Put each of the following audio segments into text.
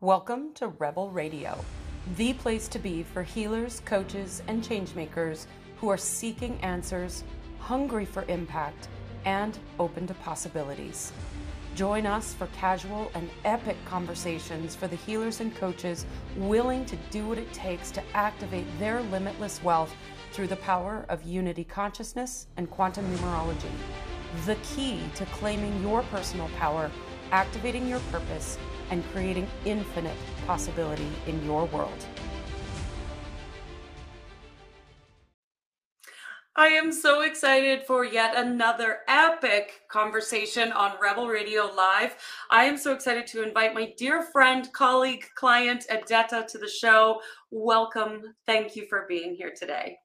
Welcome to Rebel Radio, the place to be for healers, coaches, and changemakers who are seeking answers, hungry for impact, and open to possibilities. Join us for casual and epic conversations for the healers and coaches willing to do what it takes to activate their limitless wealth through the power of unity consciousness and quantum numerology. The key to claiming your personal power, activating your purpose, and creating infinite possibility in your world. I am so excited for yet another epic conversation on Rebel Radio Live. I am so excited to invite my dear friend, colleague, client, Odetta to the show. Welcome. Thank you for being here today.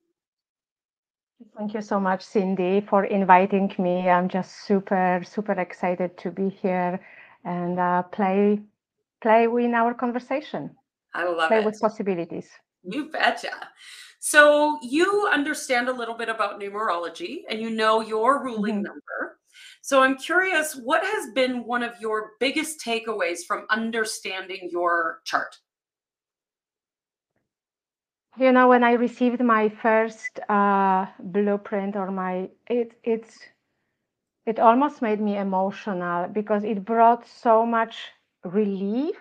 Thank you so much, Cindy, for inviting me. I'm just super, super excited to be here and uh, play play in our conversation. I love play it. with possibilities. You betcha. So you understand a little bit about numerology and you know your ruling Mhm. number. So I'm curious, what has been one of your biggest takeaways from understanding your chart? You know, when I received my first uh, blueprint or my it it's it almost made me emotional because it brought so much relief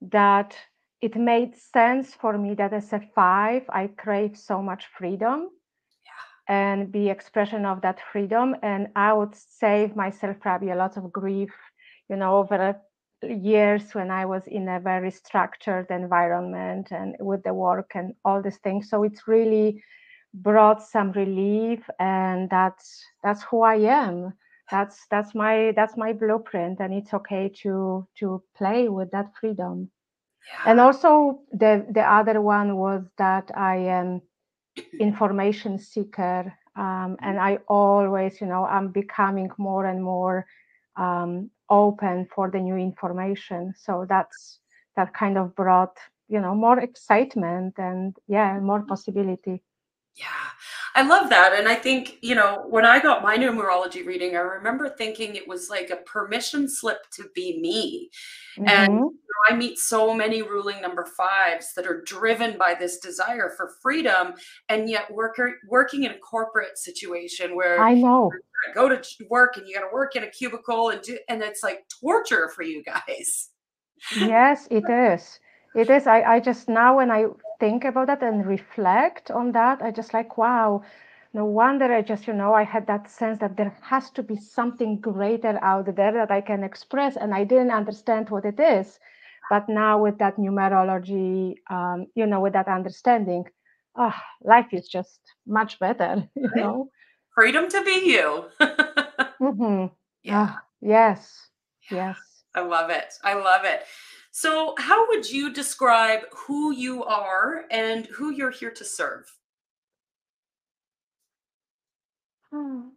that it made sense for me that as a five, I crave so much freedom and be expression of that freedom. And I would save myself probably a lot of grief, you know, over years when I was in a very structured environment and with the work and all these things. So it's really brought some relief and that's that's who I am. That's that's my that's my blueprint and it's okay to to play with that freedom. And also the the other one was that i am information seeker um, and i always you know i'm becoming more and more um, open for the new information. So that's that kind of brought you know more excitement and yeah more possibility. Yeah, I love that. And I think, you know, when I got my numerology reading, I remember thinking it was like a permission slip to be me. And mm-hmm. you know, I meet so many ruling number fives that are driven by this desire for freedom, and yet worker, working in a corporate situation where i know go to work and you got to work in a cubicle and do, and it's like torture for you guys. Yes, it is. It is. I, I just now when I think about that and reflect on that, I just like, wow, no wonder I just, you know, I had that sense that there has to be something greater out there that I can express. And I didn't understand what it is. But now with that numerology, um, you know, with that understanding, ah, life is just much better, you Right? know? Freedom to be you. hmm yeah. Ah, yes, yes. I love it. I love it. So, how would you describe who you are and who you're here to serve? Hmm.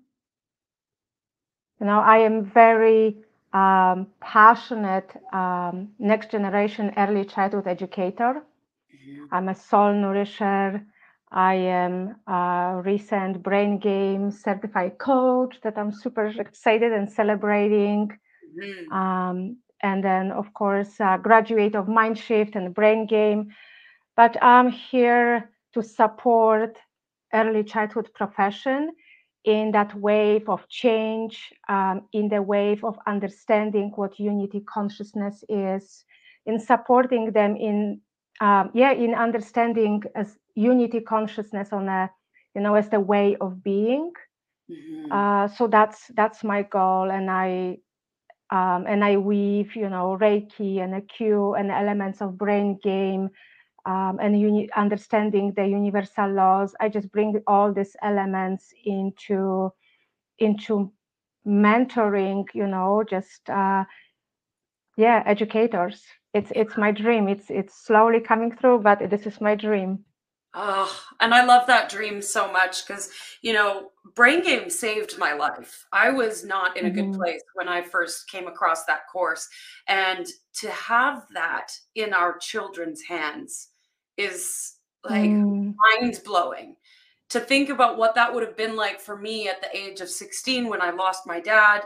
You know, I am very um, passionate um, next generation early childhood educator. Mhm, I'm a soul nourisher. I am a recent brain game certified coach that I'm super excited and celebrating. mhm, Um, and then, of course, uh, graduate of Mindshift and Brain Game. But I'm here to support early childhood profession in that wave of change, um, in the wave of understanding what unity consciousness is, in supporting them in, um, yeah, in understanding as unity consciousness on a, you know, as the way of being. mhm. Uh, so that's that's my goal, and I um, and I weave, you know, Reiki and AQ and elements of brain game um, and uni- understanding the universal laws. I just bring all these elements into into mentoring, you know, just uh, yeah, educators. It's it's my dream. It's it's slowly coming through, but this is my dream. Oh, and I love that dream so much because, you know, Brain Game saved my life. I was not in a good hmm place when I first came across that course. And to have that in our children's hands is like Mm, mind blowing. To think about what that would have been like for me at the age of 16 when I lost my dad,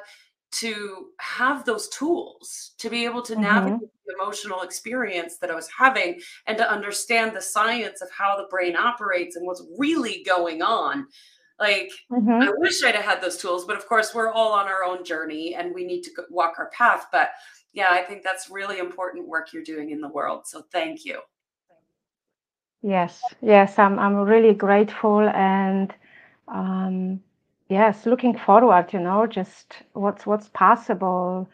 to have those tools to be able to mm-hmm. navigate the emotional experience that I was having and to understand the science of how the brain operates and what's really going on. Like, mm-hmm. I wish I'd have had those tools, but of course, we're all on our own journey and we need to walk our path. But yeah, I think that's really important work you're doing in the world. So thank you. Yes, yes, I'm I'm really grateful and um, yes, looking forward. You know, just what's what's possible.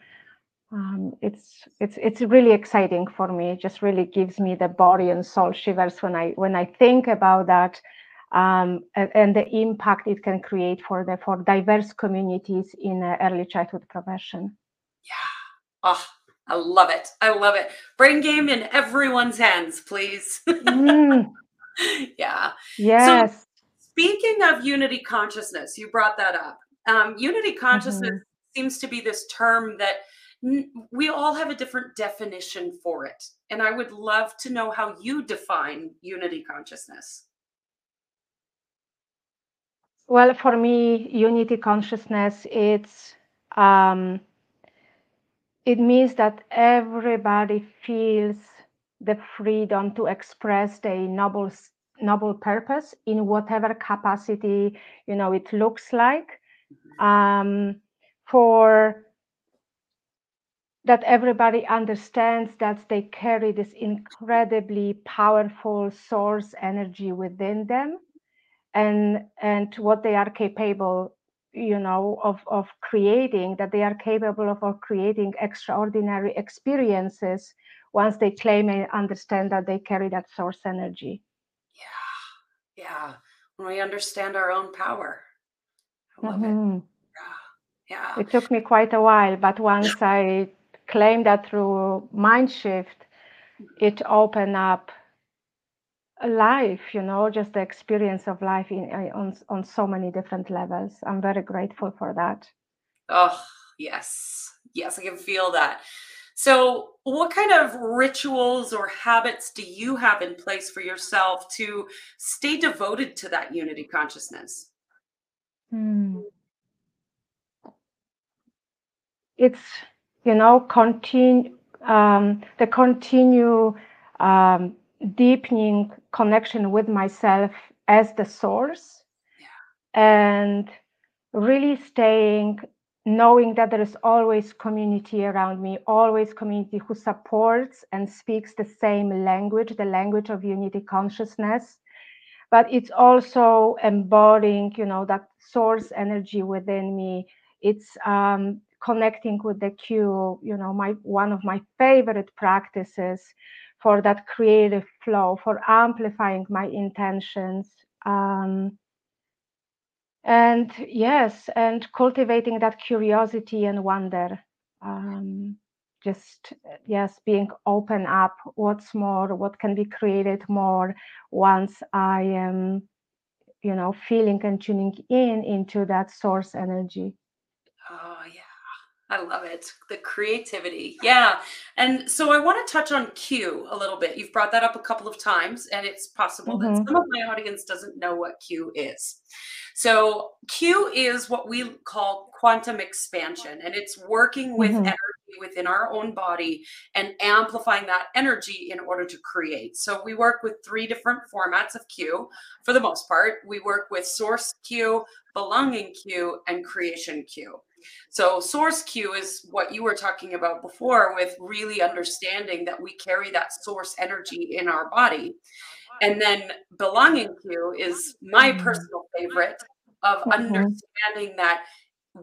Um, it's it's it's really exciting for me. It just really gives me the body and soul shivers when I when I think about that um, and, and, the impact it can create for the for diverse communities in uh, early childhood profession. Yeah. Oh, I love it. I love it. Brain game in everyone's hands, please. mm. Yeah. Yes. So, speaking of unity consciousness, you brought that up. Um, unity consciousness mm-hmm. seems to be this term that n- we all have a different definition for it. And I would love to know how you define unity consciousness. Well, for me, unity consciousness, it's um, it means that everybody feels the freedom to express their noble noble purpose in whatever capacity you know it looks like um, for that everybody understands that they carry this incredibly powerful source energy within them and and what they are capable you know of of creating that they are capable of, of creating extraordinary experiences once they claim and understand that they carry that source energy yeah. Yeah. When we understand our own power. I love mm-hmm. it yeah. Yeah. It took me quite a while but once i claimed that through mind shift it opened up life you know just the experience of life in on on so many different levels. I'm very grateful for that. Oh yes. Yes i can feel that so what kind of rituals or habits do you have in place for yourself to stay devoted to that unity consciousness hmm. it's you know continue um, the continue um, deepening connection with myself as the source yeah. and really staying knowing that there is always community around me always community who supports and speaks the same language the language of unity consciousness but it's also embodying you know that source energy within me it's um, connecting with the Q you know my one of my favorite practices for that creative flow, for amplifying my intentions. Um, and yes, and cultivating that curiosity and wonder. Um, just yes, being open up. What's more? What can be created more once I am, you know, feeling and tuning in into that source energy. Oh yeah I love it. The creativity. Yeah. And so I want to touch on Q a little bit. You've brought that up a couple of times, and it's possible mm-hmm. that some of my audience doesn't know what Q is. So, Q is what we call quantum expansion, and it's working with mm-hmm. energy within our own body and amplifying that energy in order to create. So, we work with three different formats of Q for the most part. We work with source Q, belonging Q, and creation Q. So, source Q is what you were talking about before with really understanding that we carry that source energy in our body. And then, belonging to is my mm-hmm. personal favorite of mm-hmm. understanding that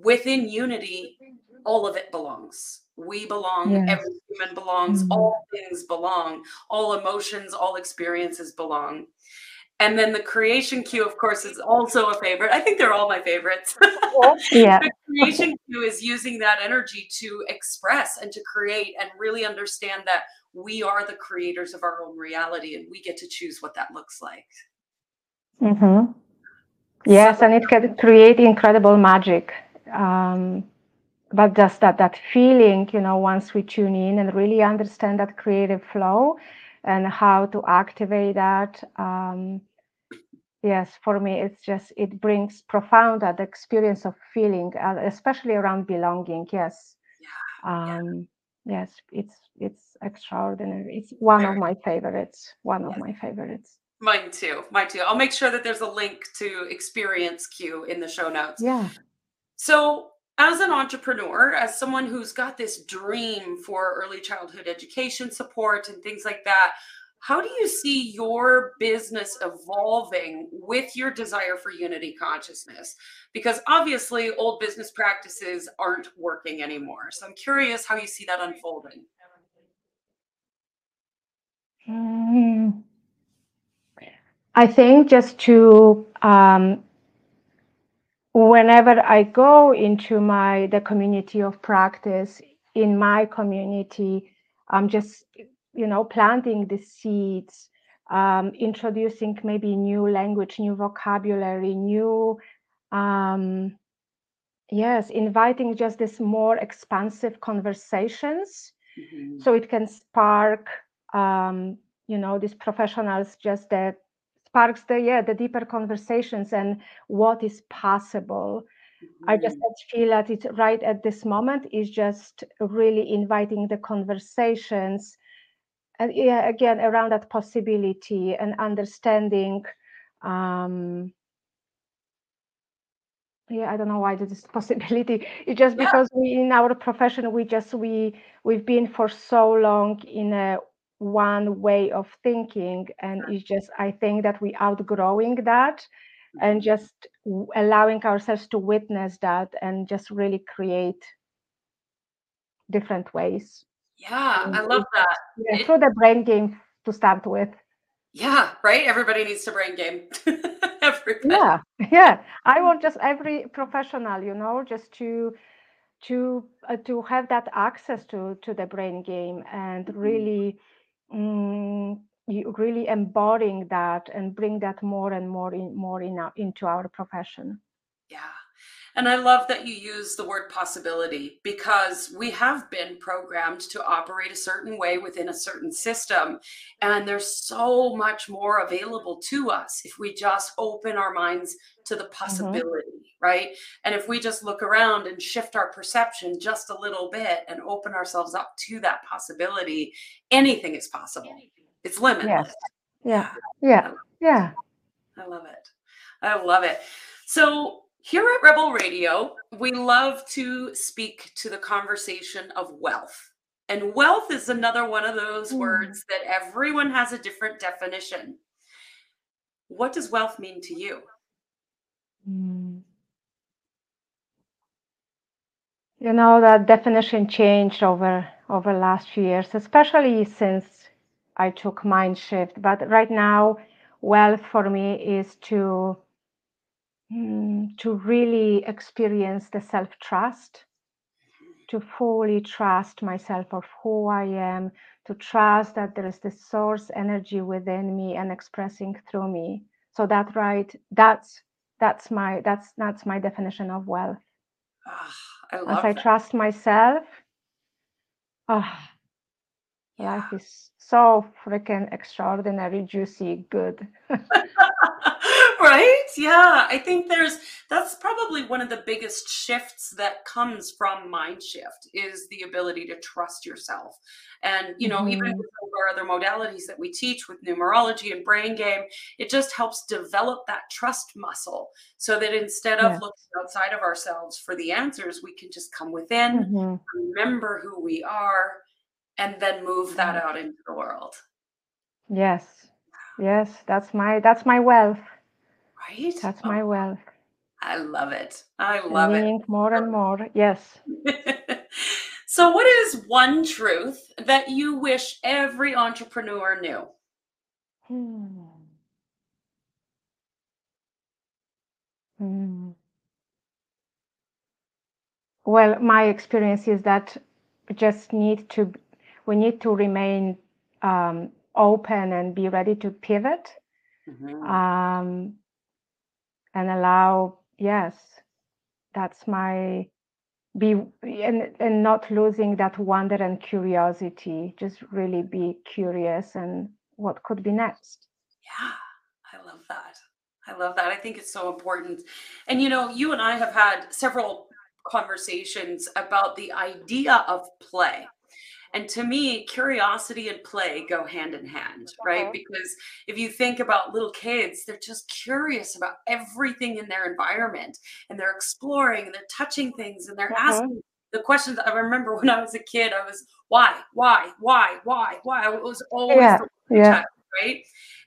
within unity, all of it belongs. We belong, yes. every human belongs, mm-hmm. all things belong, all emotions, all experiences belong. And then the creation Q, of course, is also a favorite. I think they're all my favorites. yeah. the creation Q is using that energy to express and to create and really understand that we are the creators of our own reality and we get to choose what that looks like. Mm-hmm. Yes, so, and it can create incredible magic. Um, but just that that feeling, you know, once we tune in and really understand that creative flow, and how to activate that. Um, yes for me it's just it brings profound that experience of feeling uh, especially around belonging yes yeah, um yeah. Yes it's it's extraordinary. It's one of my favorites one yes. of my favorites. Mine too mine too. I'll make sure that there's a link to experience q in the show notes. Yeah. So as an entrepreneur as someone who's got this dream for early childhood education support and things like that how do you see your business evolving with your desire for unity consciousness? Because obviously, old business practices aren't working anymore. So I'm curious how you see that unfolding. Mm, I think just to um, whenever I go into my the community of practice in my community, I'm just you know, planting the seeds, um, introducing maybe new language, new vocabulary, new, um, yes, inviting just this more expansive conversations. Mm-hmm. So it can spark, um, you know, these professionals just that sparks the yeah the deeper conversations and what is possible mm-hmm. i just mm-hmm. feel that it's right at this moment is just really inviting the conversations and yeah, again around that possibility and understanding um yeah i don't know why this possibility. It's just because we in our profession we just we we've been for so long in a one way of thinking. And it's just i think that we outgrowing that and mm-hmm. just allowing ourselves to witness that and just really create different ways yeah, I love that. Yeah, it, through the brain game to start with. Yeah, right. Everybody needs to brain game. Yeah, yeah. I want just every professional, you know, just to to uh, to have that access to to the brain game and mm-hmm. really um, you really embodying that and bring that more and more in more in our, into our profession. Yeah. And I love that you use the word possibility because we have been programmed to operate a certain way within a certain system. And there's so much more available to us if we just open our minds to the mm-hmm. possibility, mm-hmm. right? And if we just look around and shift our perception just a little bit and open ourselves up to that possibility, anything is possible. It's limitless. Yes. Yeah. Yeah. Yeah. I love it. I love it. So here at Rebel Radio, we love to speak to the conversation of wealth. And wealth is another one of those mm. words that everyone has a different definition. What does wealth mean to you? Mm. You know that definition changed over over last few years, especially since I took mind shift. But right now, wealth for me is to Mm, to really experience the self trust, to fully trust myself of who I am, to trust that there is this source energy within me and expressing through me. So that right, that's that's my that's that's my definition of wealth. Oh, I As I that. trust myself, oh, yeah. life is so freaking extraordinary, juicy, good. right? Yeah i think there's that's probably one of the biggest shifts that comes from mind shift is the ability to trust yourself. And you know mm-hmm. even with our other modalities that we teach with numerology and brain game it just helps develop that trust muscle so that instead of looking outside of ourselves for the answers we can just come within mm-hmm. remember who we are and then move that out into the world. Yes. Yes that's my that's my wealth Right? That's oh, my wealth. I love it. I love it. More and more. Yes. so, what is one truth that you wish every entrepreneur knew? Hmm. Hmm. Well, my experience is that we just need to we need to remain um, open and be ready to pivot. Mm-hmm. Um, and allow yes that's my be and, and not losing that wonder and curiosity just really be curious and what could be next yeah i love that I love that. I think it's so important. And you know, you and I have had several conversations about the idea of play. And to me, curiosity and play go hand in hand, right? Mhm. Because if you think about little kids, they're just curious about everything in their environment and they're exploring and they're touching things and they're Mhm. asking the questions. I remember when I was a kid, I was why, why, why, why, why? It was always Yeah, the yeah. right?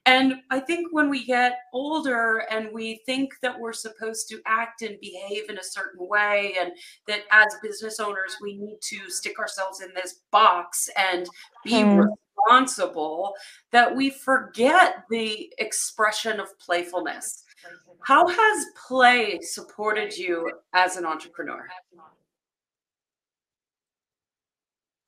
And I think when we get older and we think that we're supposed to act and behave in a certain way, and that as business owners, we need to stick ourselves in this box and be Hmm. responsible, that we forget the expression of playfulness. How has play supported you as an entrepreneur?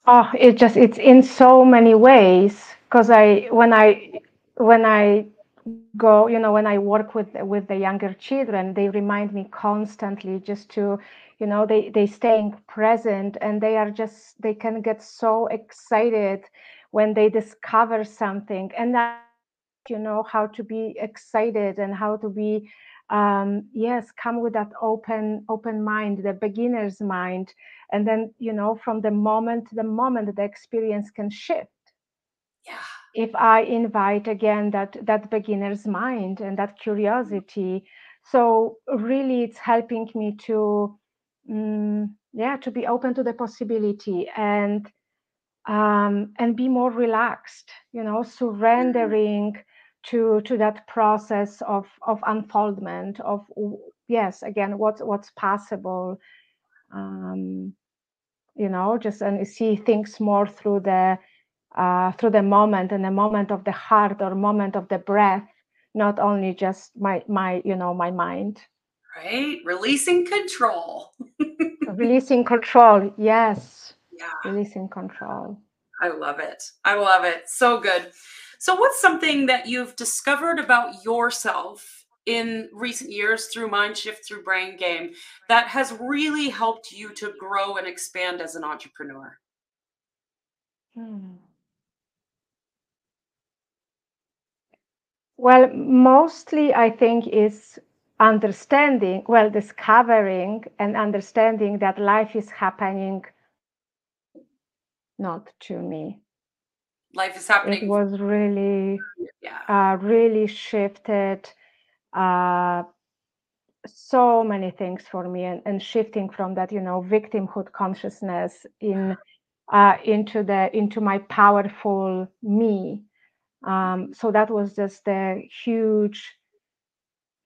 Oh, it just it's in so many ways because I when I when I go, you know, when I work with with the younger children, they remind me constantly just to, you know, they they staying present and they are just they can get so excited when they discover something. And that you know how to be excited and how to be um yes come with that open open mind the beginner's mind. And then you know from the moment to the moment the experience can shift. Yeah. If i invite again that that beginner's mind and that curiosity so really it's helping me to mm, yeah to be open to the possibility and um, and be more relaxed you know Mhm. surrendering to to that process of of unfoldment of yes again what's what's possible um, you know just and see things more through the uh, through the moment and the moment of the heart or moment of the breath not only just my my you know my mind Right? Releasing control. releasing control yes Yeah. releasing control I love it. I love it. So good. So, what's something that you've discovered about yourself in recent years through Mind Shift, through Brain Game, that has really helped you to grow and expand as an entrepreneur? Hmm. Well, mostly I think is understanding, well, discovering and understanding that life is happening not to me. Life is happening. It was really, Yeah. uh, really shifted uh, so many things for me and, and shifting from that, you know, victimhood consciousness in uh, into the into my powerful me. Um, so that was just a huge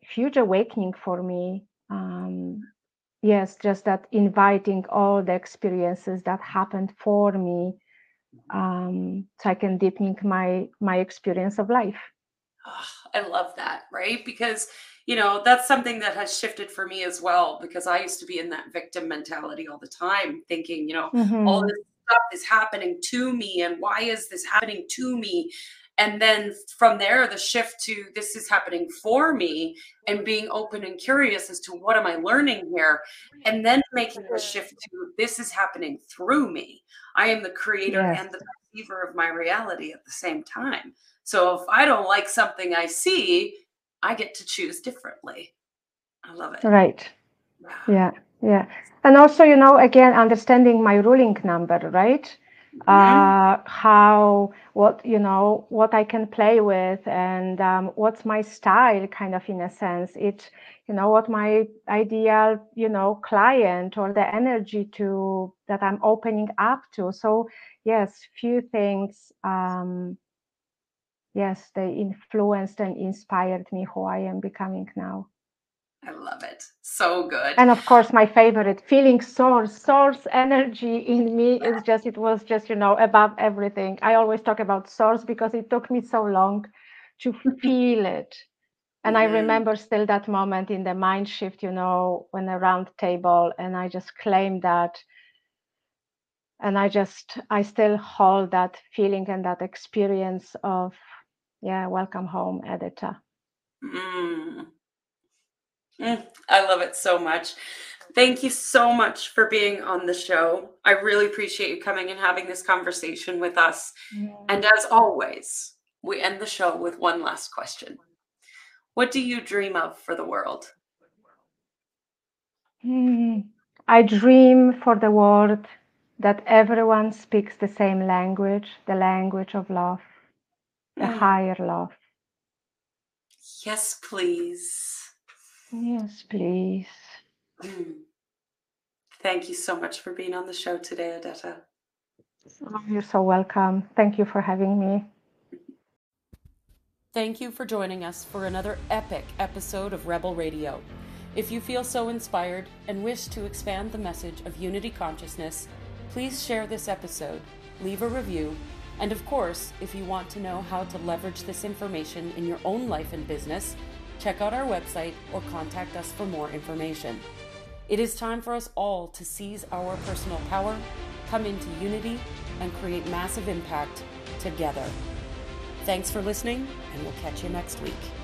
huge awakening for me. Um, yes, just that inviting all the experiences that happened for me, um, so I can deepen my my experience of life. Oh, I love that, right? Because, you know, that's something that has shifted for me as well, because I used to be in that victim mentality all the time, thinking, you know, all hmm this stuff is happening to me, and why is this happening to me? And then from there, the shift to this is happening for me and being open and curious as to what am I learning here? And then making the shift to this is happening through me. I am the creator Yes, and the perceiver of my reality at the same time. So if I don't like something I see, I get to choose differently. I love it. right. Yeah. Yeah, yeah. And also, you know, again, understanding my ruling number, right? Uh, how, what, you know, what I can play with and um, what's my style, kind of in a sense. It, you know, what my ideal, you know, client or the energy to that I'm opening up to. So, yes, few things, um, yes, they influenced and inspired me who I am becoming now. I love it. So good. and of course my favorite feeling source source energy in me is just it was just you know above everything i always talk about source because it took me so long to feel it and i Mhm. remember still that moment in the mind shift you know when a round table and i just claimed that and i just i still hold that feeling and that experience of yeah welcome home Odetta Mm. Mm. I love it so much. Thank you so much for being on the show. I really appreciate you coming and having this conversation with us. Mm. And as always, we end the show with one last question. What do you dream of for the world? Hmm. I dream for the world that everyone speaks the same language, the language of love, the mm. higher love. Yes, please. Yes, please. Mm. Thank you so much for being on the show today, Odetta. Oh, you're so welcome. Thank you for having me. Thank you for joining us for another epic episode of Rebel Radio. If you feel so inspired and wish to expand the message of unity consciousness, please share this episode, leave a review, and of course, if you want to know how to leverage this information in your own life and business, check out our website or contact us for more information. It is time for us all to seize our personal power, come into unity, and create massive impact together. Thanks for listening, and we'll catch you next week.